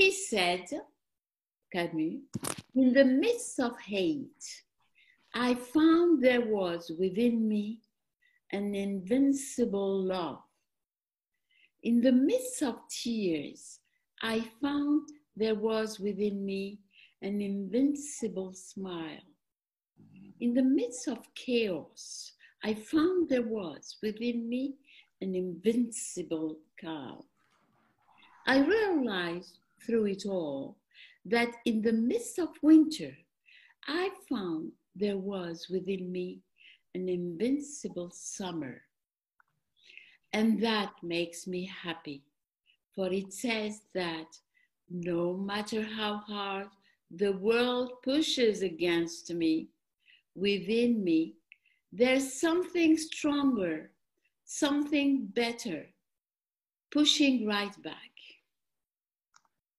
He said, Camus, in the midst of hate, I found there was within me an invincible love. In the midst of tears, I found there was within me an invincible smile. In the midst of chaos, I found there was within me an invincible calm. I realized through it all that in the midst of winter, I found there was within me an invincible summer. And that makes me happy, for it says that no matter how hard the world pushes against me, within me, there's something stronger, something better, pushing right back.